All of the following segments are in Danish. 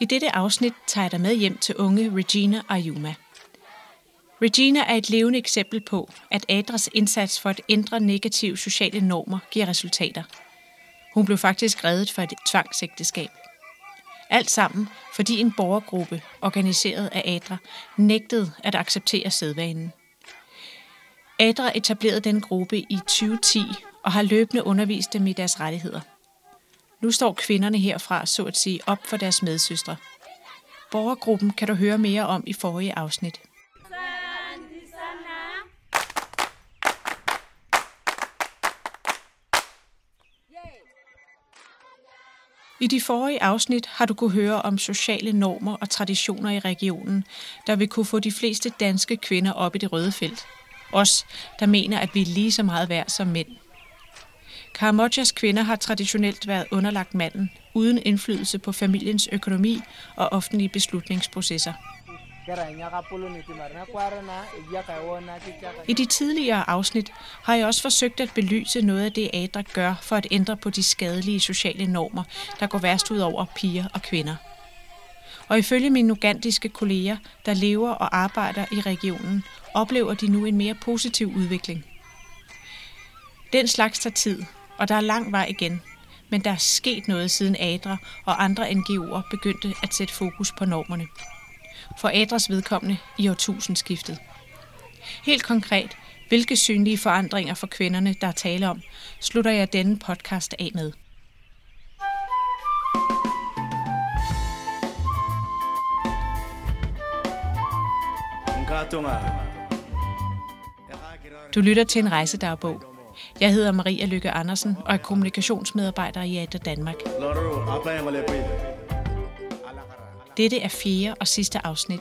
I dette afsnit tager jeg dig med hjem til unge Regina Ayuma. Regina er et levende eksempel på, at Adras indsats for at ændre negative sociale normer giver resultater. Hun blev faktisk reddet fra et tvangsægteskab. Alt sammen, fordi en borgergruppe, organiseret af Adra, nægtede at acceptere sædvanen. Adra etablerede den gruppe i 2010 og har løbende undervist dem i deres rettigheder. Nu står kvinderne herfra, så at sige, op for deres medsøstre. Borgergruppen kan du høre mere om i forrige afsnit. I de forrige afsnit har du kunne høre om sociale normer og traditioner i regionen, der vil kunne få de fleste danske kvinder op i det røde felt. Os, der mener, at vi er lige så meget værd som mænd. Karamojas kvinder har traditionelt været underlagt manden, uden indflydelse på familiens økonomi og offentlige beslutningsprocesser. I de tidligere afsnit har jeg også forsøgt at belyse noget af det, Adra gør for at ændre på de skadelige sociale normer, der går værst ud over piger og kvinder. Og ifølge mine ugandiske kolleger, der lever og arbejder i regionen, oplever de nu en mere positiv udvikling. Den slags tager tid, og der er lang vej igen, men der er sket noget siden Adra og andre NGO'er begyndte at sætte fokus på normerne for Adras vedkommende i årtusindskiftet. Helt konkret, hvilke synlige forandringer for kvinderne, der er tale om, slutter jeg denne podcast af med. Du lytter til en rejsedagbog. Jeg hedder Maria Lykke Andersen og er kommunikationsmedarbejder i Ada Danmark. Dette er fjerde og sidste afsnit,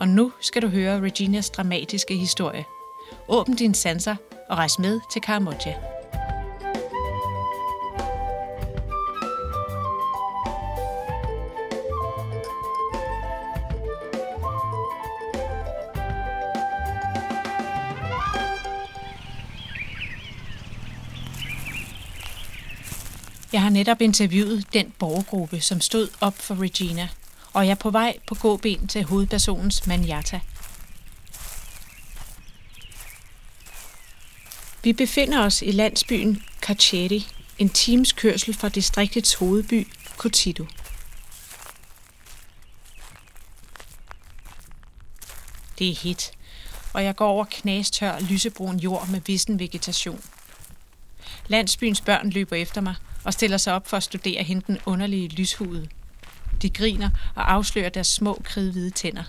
og nu skal du høre Reginas dramatiske historie. Åbn dine sanser og rejs med til Karamoja. Jeg har netop interviewet den borgergruppe, som stod op for Regina – og jeg er på vej på gåben til hovedpersonens Manjata. Vi befinder os i landsbyen Kacheri, en times kørsel fra distriktets hovedby, Kotito. Det er hit, og jeg går over knastør lysebrun jord med vissen vegetation. Landsbyens børn løber efter mig og stiller sig op for at studere hende den underlige lyshude. De griner og afslører deres små kridhvide tænder.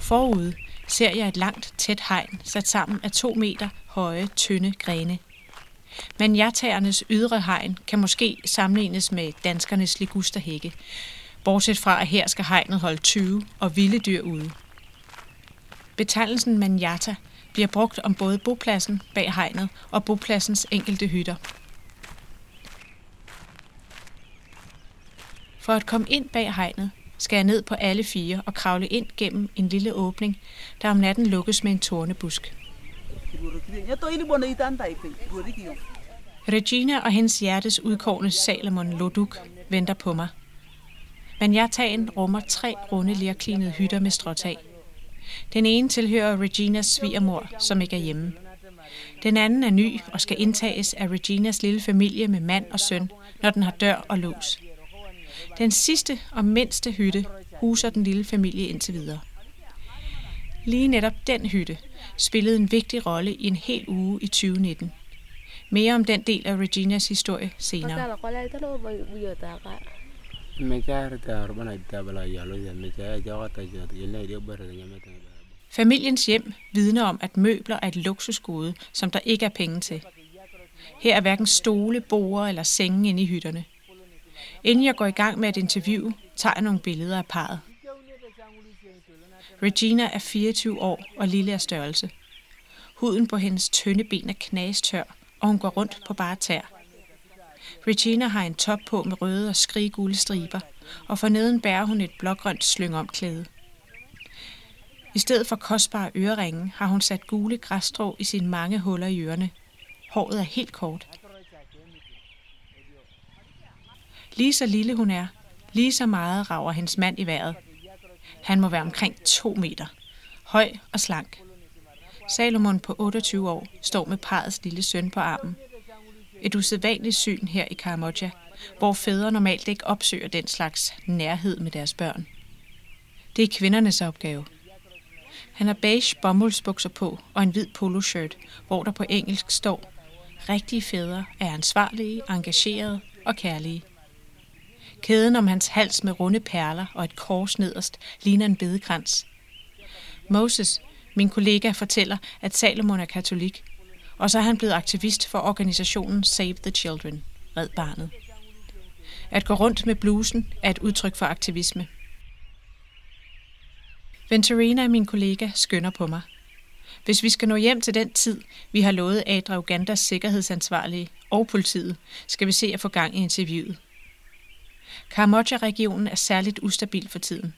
Forude ser jeg et langt, tæt hegn sat sammen af to meter høje, tynde grene. Men jatagernes ydre hegn kan måske sammenlignes med danskernes ligusterhække, bortset fra at her skal hegnet holde 20 og vilde dyr ude. Betegnelsen manjata bliver brugt om både bopladsen bag hegnet og bopladsens enkelte hytter – For at komme ind bag hegnet, skal jeg ned på alle fire og kravle ind gennem en lille åbning, der om natten lukkes med en tornebusk. Regina og hendes hjertes udkårne Salomon Loduk venter på mig. Men jeg tagen rummer tre runde lirklinede hytter med stråtag. Den ene tilhører Reginas svigermor, som ikke er hjemme. Den anden er ny og skal indtages af Reginas lille familie med mand og søn, når den har dør og lås. Den sidste og mindste hytte huser den lille familie indtil videre. Lige netop den hytte spillede en vigtig rolle i en hel uge i 2019. Mere om den del af Reginas historie senere. Familiens hjem vidner om, at møbler er et luksusgode, som der ikke er penge til. Her er hverken stole, borer eller senge inde i hytterne – Inden jeg går i gang med et interview, tager jeg nogle billeder af parret. Regina er 24 år og lille af størrelse. Huden på hendes tynde ben er knastør, og hun går rundt på bare tær. Regina har en top på med røde og skriggule striber, og forneden bærer hun et blågrønt slyngomklæde. I stedet for kostbare øreringe har hun sat gule græsstrå i sine mange huller i ørerne. Håret er helt kort. Lige så lille hun er, lige så meget rager hendes mand i vejret. Han må være omkring to meter. Høj og slank. Salomon på 28 år står med parets lille søn på armen. Et usædvanligt syn her i Karamoja, hvor fædre normalt ikke opsøger den slags nærhed med deres børn. Det er kvindernes opgave. Han har beige bomuldsbukser på og en hvid poloshirt, hvor der på engelsk står Rigtige fædre er ansvarlige, engagerede og kærlige. Kæden om hans hals med runde perler og et kors nederst ligner en bedekrans. Moses, min kollega, fortæller, at Salomon er katolik, og så er han blevet aktivist for organisationen Save the Children, Red Barnet. At gå rundt med blusen er et udtryk for aktivisme. Venturina, min kollega, skynder på mig. Hvis vi skal nå hjem til den tid, vi har lovet Adra Ugandas sikkerhedsansvarlige og politiet, skal vi se at få gang i interviewet. Karamoja-regionen er særligt ustabil for tiden.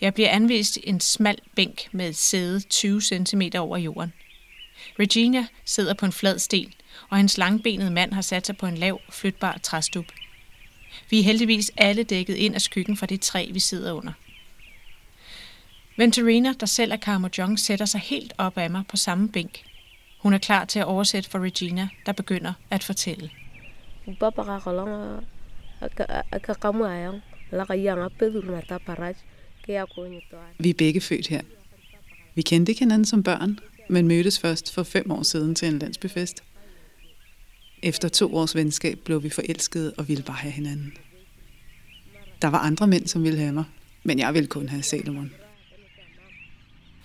Jeg bliver anvist en smal bænk med et sæde 20 cm over jorden. Regina sidder på en flad sten, og hendes langbenede mand har sat sig på en lav, flytbar træstup. Vi er heldigvis alle dækket ind af skyggen fra det træ, vi sidder under. Venturina, der selv er Karmojong, sætter sig helt op af mig på samme bænk. Hun er klar til at oversætte for Regina, der begynder at fortælle. Vi er begge født her. Vi kendte ikke hinanden som børn, men mødtes først for fem år siden til en landsbyfest. Efter to års venskab blev vi forelskede og ville bare have hinanden. Der var andre mænd, som ville have mig, men jeg ville kun have Salomon.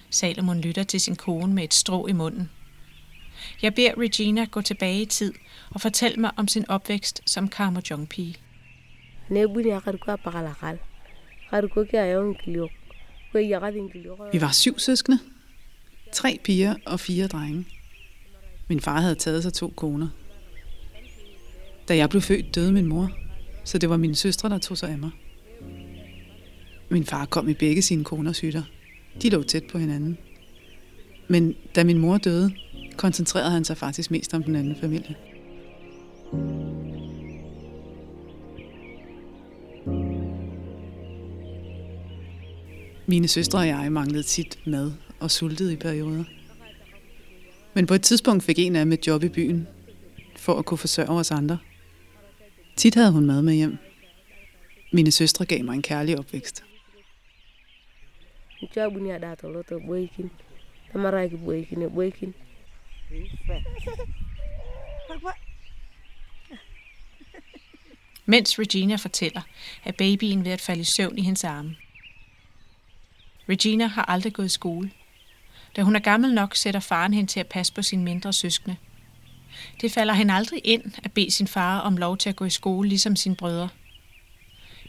Salomon lytter til sin kone med et strå i munden. Jeg beder Regina gå tilbage i tid og fortælle mig om sin opvækst som Karmojong-pige. Vi var syv søskende. Tre piger og fire drenge. Min far havde taget sig to koner. Da jeg blev født, døde min mor, så det var mine søstre, der tog sig af mig. Min far kom i begge sine koners hytter. De lå tæt på hinanden. Men da min mor døde, koncentrerede han sig faktisk mest om den anden familie. Mine søstre og jeg manglede tit mad og sultede i perioder. Men på et tidspunkt fik en af dem et job i byen, for at kunne forsørge os andre. Tit havde hun mad med hjem. Mine søstre gav mig en kærlig opvækst. Mens Regina fortæller, er babyen ved at falde i søvn i hendes arme. Regina har aldrig gået i skole. Da hun er gammel nok, sætter faren hende til at passe på sine mindre søskende. Det falder hende aldrig ind at bede sin far om lov til at gå i skole ligesom sine brødre.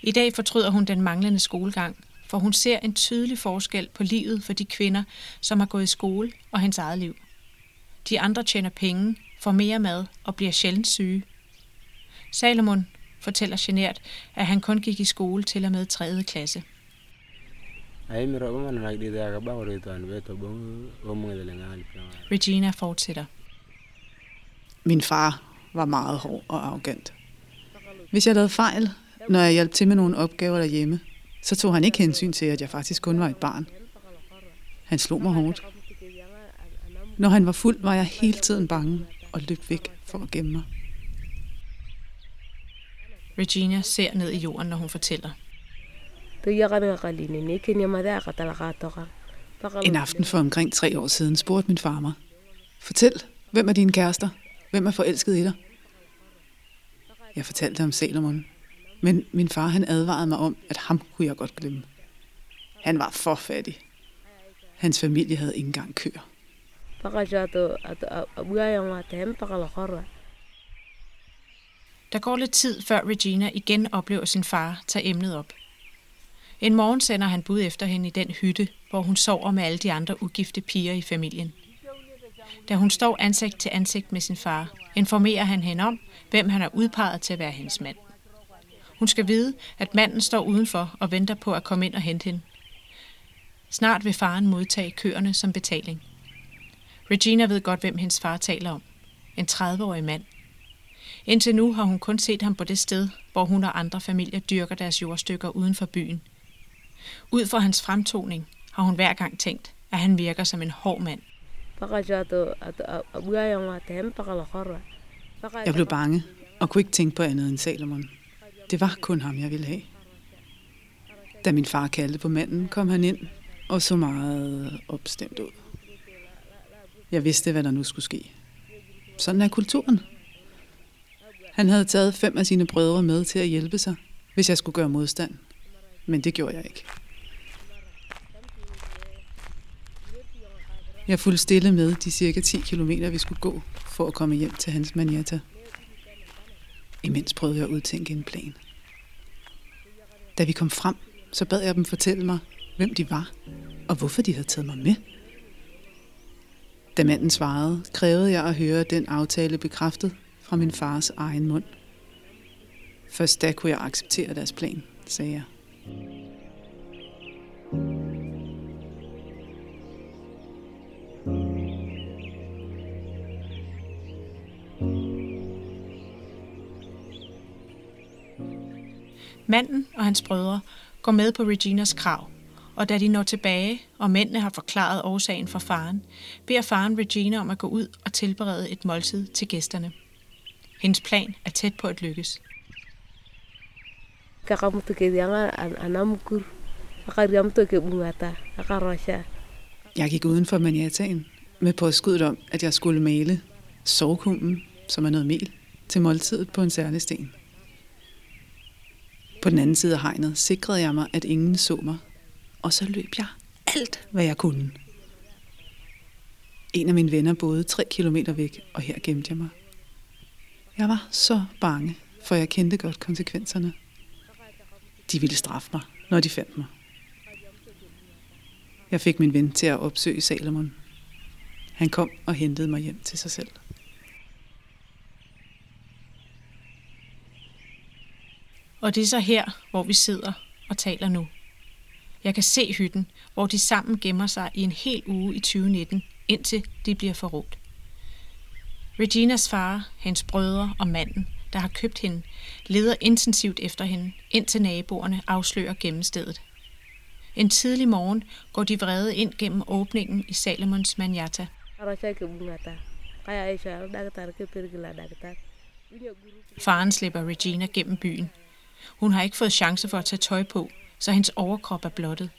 I dag fortryder hun den manglende skolegang, for hun ser en tydelig forskel på livet for de kvinder, som har gået i skole og hendes eget liv. De andre tjener penge, får mere mad og bliver sjældent syge. Salomon fortæller genert, at han kun gik i skole til og med 3. klasse. Regina fortsætter. Min far var meget hård og arrogant. Hvis jeg lavede fejl, når jeg hjalp til med nogle opgaver derhjemme, så tog han ikke hensyn til, at jeg faktisk kun var et barn. Han slog mig hårdt. Når han var fuld, var jeg hele tiden bange og løb væk for at gemme mig. Regina ser ned i jorden, når hun fortæller. En aften for omkring tre år siden spurgte min far mig, Fortæl, hvem er dine kærester? Hvem er forelsket i dig? Jeg fortalte om Salomon, men min far han advarede mig om, at ham kunne jeg godt glemme. Han var for fattig. Hans familie havde ikke engang køer. Der går lidt tid, før Regina igen oplever sin far tage emnet op. En morgen sender han bud efter hende i den hytte, hvor hun sover med alle de andre ugifte piger i familien. Da hun står ansigt til ansigt med sin far, informerer han hende om, hvem han er udpeget til at være hendes mand. Hun skal vide, at manden står udenfor og venter på at komme ind og hente hende. Snart vil faren modtage køerne som betaling. Regina ved godt, hvem hendes far taler om. En 30-årig mand. Indtil nu har hun kun set ham på det sted, hvor hun og andre familier dyrker deres jordstykker uden for byen. Ud fra hans fremtoning har hun hver gang tænkt, at han virker som en hård mand. Jeg blev bange og kunne ikke tænke på andet end Salomon. Det var kun ham, jeg ville have. Da min far kaldte på manden, kom han ind og så meget opstemt ud. Jeg vidste, hvad der nu skulle ske. Sådan er kulturen. Han havde taget fem af sine brødre med til at hjælpe sig, hvis jeg skulle gøre modstand. Men det gjorde jeg ikke. Jeg fulgte stille med de cirka 10 km, vi skulle gå for at komme hjem til hans manjata. Imens prøvede jeg at udtænke en plan. Da vi kom frem, så bad jeg dem fortælle mig, hvem de var, og hvorfor de havde taget mig med. Da manden svarede, krævede jeg at høre den aftale bekræftet fra min fars egen mund. Først da kunne jeg acceptere deres plan, sagde jeg. Manden og hans brødre går med på Reginas krav, og da de når tilbage, og mændene har forklaret årsagen for faren, beder faren Regina om at gå ud og tilberede et måltid til gæsterne. Hendes plan er tæt på at lykkes. Jeg gik uden for maniataen med påskuddet om, at jeg skulle male sovkummen, som er noget mel, til måltidet på en særlig sten. På den anden side af hegnet sikrede jeg mig, at ingen så mig, og så løb jeg alt, hvad jeg kunne. En af mine venner boede tre kilometer væk, og her gemte jeg mig. Jeg var så bange, for jeg kendte godt konsekvenserne. De ville straffe mig, når de fandt mig. Jeg fik min ven til at opsøge Salomon. Han kom og hentede mig hjem til sig selv. Og det er så her, hvor vi sidder og taler nu. Jeg kan se hytten, hvor de sammen gemmer sig i en hel uge i 2019, indtil de bliver forrådt. Reginas far, hendes brødre og manden, der har købt hende, leder intensivt efter hende, indtil naboerne afslører gennemstedet. En tidlig morgen går de vrede ind gennem åbningen i Salomons manjata. Faren slipper Regina gennem byen. Hun har ikke fået chance for at tage tøj på, så hendes overkrop er blottet.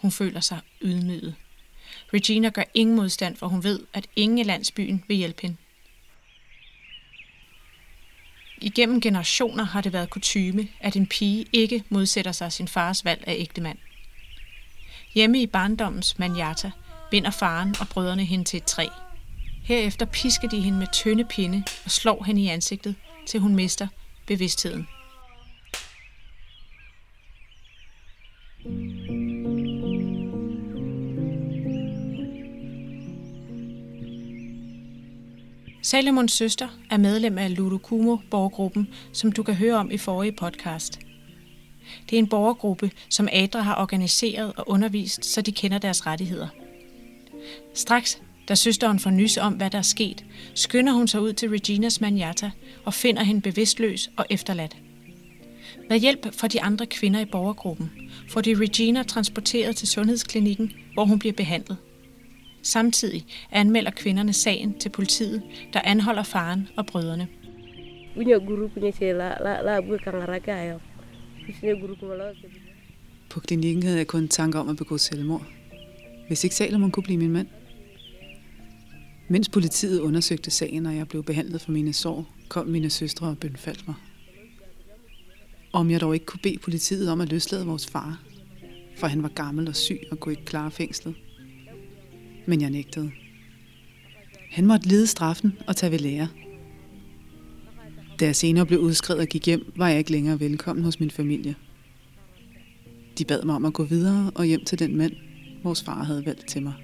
Hun føler sig ydmyget. Regina gør ingen modstand, for hun ved, at ingen i landsbyen vil hjælpe hende. Igennem generationer har det været kutyme, at en pige ikke modsætter sig sin fars valg af ægtemand. Hjemme i barndommens manjata binder faren og brødrene hende til et træ. Herefter pisker de hende med tynde pinde og slår hende i ansigtet, til hun mister bevidstheden. Salomons søster er medlem af Ludokumo-borgergruppen, som du kan høre om i forrige podcast. Det er en borgergruppe, som Adra har organiseret og undervist, så de kender deres rettigheder. Straks, da søsteren får nys om, hvad der er sket, skynder hun sig ud til Reginas manjata og finder hende bevidstløs og efterladt. Med hjælp fra de andre kvinder i borgergruppen får de Regina transporteret til sundhedsklinikken, hvor hun bliver behandlet. Samtidig anmelder kvinderne sagen til politiet, der anholder faren og brødrene. På klinikken havde jeg kun tanker om at begå selvmord. Hvis ikke Salomon kunne blive min mand. Mens politiet undersøgte sagen, og jeg blev behandlet for mine sår, kom mine søstre og bønfaldt mig. Om jeg dog ikke kunne bede politiet om at løslade vores far, for han var gammel og syg og kunne ikke klare fængslet men jeg nægtede. Han måtte lide straffen og tage ved lære. Da jeg senere blev udskrevet og gik hjem, var jeg ikke længere velkommen hos min familie. De bad mig om at gå videre og hjem til den mand, vores far havde valgt til mig.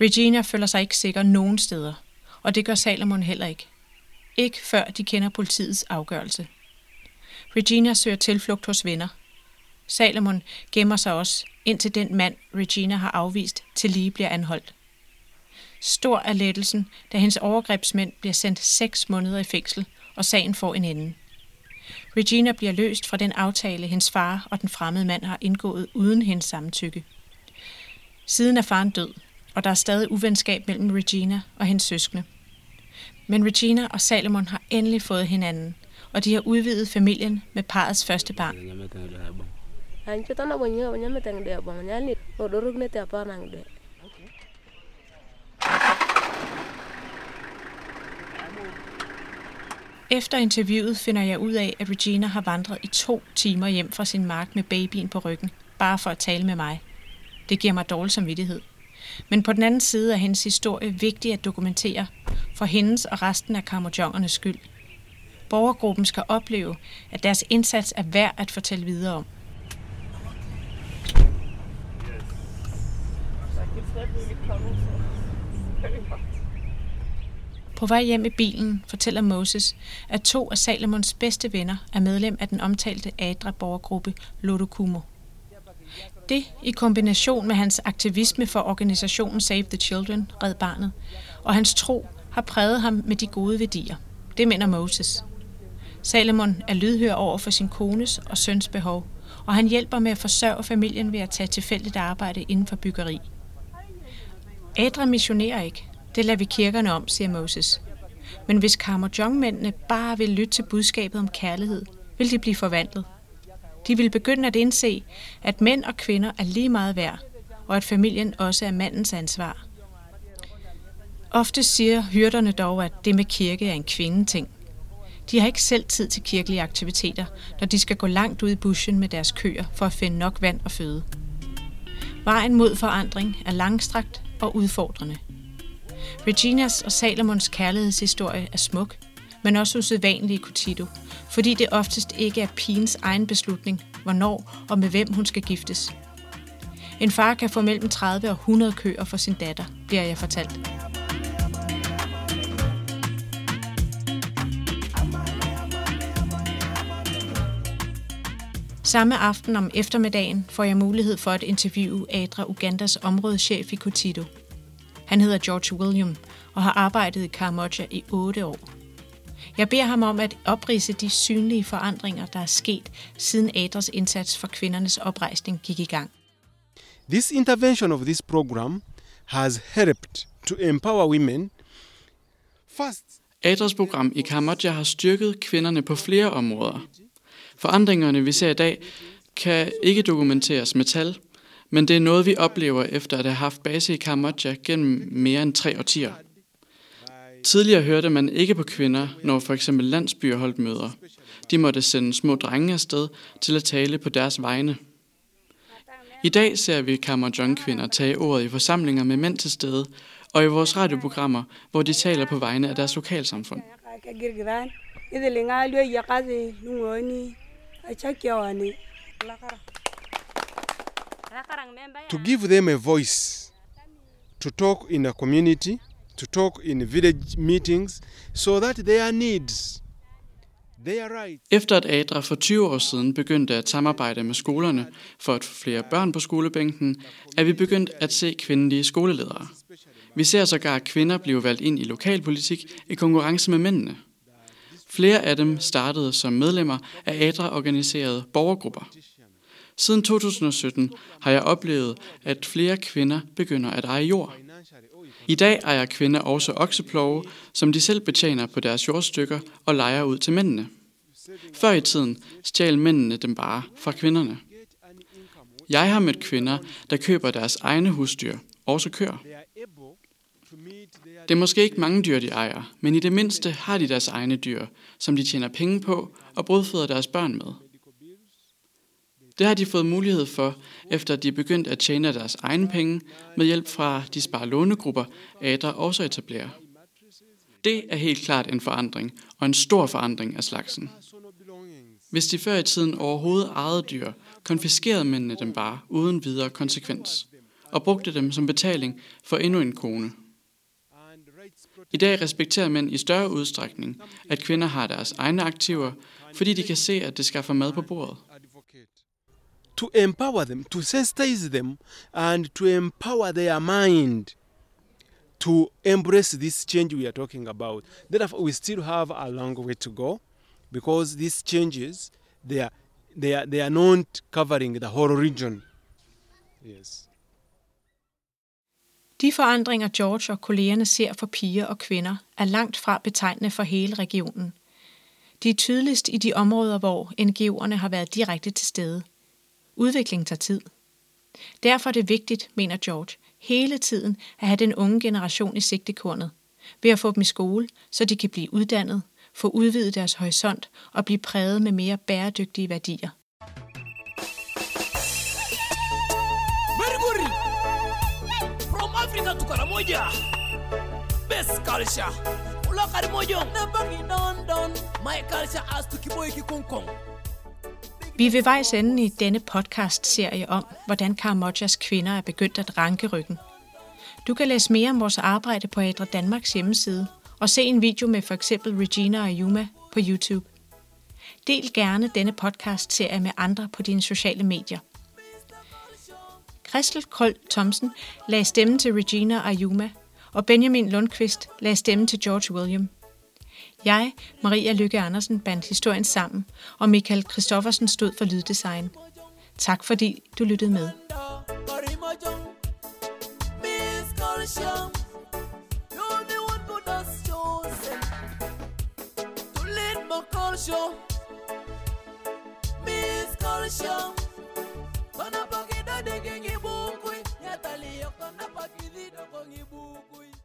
Regina føler sig ikke sikker nogen steder, og det gør Salomon heller ikke. Ikke før de kender politiets afgørelse. Regina søger tilflugt hos venner. Salomon gemmer sig også, indtil den mand, Regina har afvist, til lige bliver anholdt. Stor er lettelsen, da hendes overgrebsmænd bliver sendt seks måneder i fængsel, og sagen får en ende. Regina bliver løst fra den aftale, hendes far og den fremmede mand har indgået uden hendes samtykke. Siden er faren død, og der er stadig uvenskab mellem Regina og hendes søskende. Men Regina og Salomon har endelig fået hinanden, og de har udvidet familien med parets første barn. Efter interviewet finder jeg ud af, at Regina har vandret i to timer hjem fra sin mark med babyen på ryggen, bare for at tale med mig. Det giver mig dårlig samvittighed. Men på den anden side er hendes historie vigtig at dokumentere, for hendes og resten af kamojongernes skyld. Borgergruppen skal opleve, at deres indsats er værd at fortælle videre om. På vej hjem i bilen fortæller Moses, at to af Salomons bedste venner er medlem af den omtalte ADRA-borgergruppe Lodokumo. Det i kombination med hans aktivisme for organisationen Save the Children, Red Barnet, og hans tro har præget ham med de gode værdier. Det mener Moses. Salomon er lydhør over for sin kones og søns behov, og han hjælper med at forsørge familien ved at tage tilfældigt arbejde inden for byggeri. Adra missionerer ikke. Det lader vi kirkerne om, siger Moses. Men hvis Karmojong-mændene bare vil lytte til budskabet om kærlighed, vil de blive forvandlet. De vil begynde at indse, at mænd og kvinder er lige meget værd, og at familien også er mandens ansvar. Ofte siger hyrderne dog, at det med kirke er en kvindeting. De har ikke selv tid til kirkelige aktiviteter, når de skal gå langt ud i buschen med deres køer for at finde nok vand og føde. Vejen mod forandring er langstrakt og udfordrende. Reginas og Salomons kærlighedshistorie er smuk, men også usædvanlige i Kutito, fordi det oftest ikke er pigens egen beslutning, hvornår og med hvem hun skal giftes. En far kan få mellem 30 og 100 køer for sin datter, bliver jeg fortalt. Samme aften om eftermiddagen får jeg mulighed for at interviewe Adra Ugandas områdeschef i Kutito. Han hedder George William og har arbejdet i Karamoja i 8 år. Jeg beder ham om at oprise de synlige forandringer, der er sket siden Adras indsats for kvindernes oprejsning gik i gang. This intervention of this program has helped to empower women. First, Adras program i Karamoja har styrket kvinderne på flere områder. Forandringerne, vi ser i dag, kan ikke dokumenteres med tal, men det er noget, vi oplever efter at have haft base i Karamoja gennem mere end tre årtier. Tidligere hørte man ikke på kvinder, når for eksempel landsbyer holdt møder. De måtte sende små drenge afsted til at tale på deres vegne. I dag ser vi Kamerjong-kvinder tage ordet i forsamlinger med mænd til stede, og i vores radioprogrammer, hvor de taler på vegne af deres lokalsamfund. To give them a voice to talk in a community to talk in village meetings so that their needs efter at Adra for 20 år siden begyndte at samarbejde med skolerne for at få flere børn på skolebænken, er vi begyndt at se kvindelige skoleledere. Vi ser sågar kvinder blive valgt ind i lokalpolitik i konkurrence med mændene. Flere af dem startede som medlemmer af Adra-organiserede borgergrupper. Siden 2017 har jeg oplevet, at flere kvinder begynder at eje jord. I dag ejer kvinder også okseplove, som de selv betjener på deres jordstykker og lejer ud til mændene. Før i tiden stjal mændene dem bare fra kvinderne. Jeg har mødt kvinder, der køber deres egne husdyr, også køer. Det er måske ikke mange dyr, de ejer, men i det mindste har de deres egne dyr, som de tjener penge på og brødføder deres børn med. Det har de fået mulighed for, efter de er begyndt at tjene deres egne penge med hjælp fra de sparlånegrupper, ADRA også etablerer. Det er helt klart en forandring, og en stor forandring af slagsen. Hvis de før i tiden overhovedet ejede dyr, konfiskerede mændene dem bare uden videre konsekvens, og brugte dem som betaling for endnu en kone. I dag respekterer mænd i større udstrækning, at kvinder har deres egne aktiver, fordi de kan se, at det skaffer mad på bordet. To empower them, to sensitize them, and to empower their mind to embrace this change we are talking about. Therefore, we still have a long way to go because these changes, they are, they are, they are not covering the whole region. Yes. De forandringer, George og kollegerne ser for piger og kvinder, er langt fra betegnende for hele regionen. De er tydeligst i de områder, hvor NGO'erne har været direkte til stede. Udvikling tager tid. Derfor er det vigtigt, mener George, hele tiden at have den unge generation i sigtekornet, ved at få dem i skole, så de kan blive uddannet, få udvidet deres horisont og blive præget med mere bæredygtige værdier. Best culture! Ulokari mojo Nabaki don don. My culture as to kiboy kikunkong vi er ved vejs ende i denne podcast-serie om, hvordan Karamojas kvinder er begyndt at ranke ryggen. Du kan læse mere om vores arbejde på Adra Danmarks hjemmeside og se en video med for eksempel Regina og Yuma på YouTube. Del gerne denne podcast-serie med andre på dine sociale medier. Christel Krøll Thomsen lagde stemme til Regina Ayuma, og Benjamin Lundqvist lagde stemme til George William. Jeg, Maria Lykke Andersen, bandt historien sammen, og Michael Christoffersen stod for lyddesign. Tak fordi du lyttede med. Bana pagi dade gengi bukui, nyatali yok to napakidi do kongi bukui.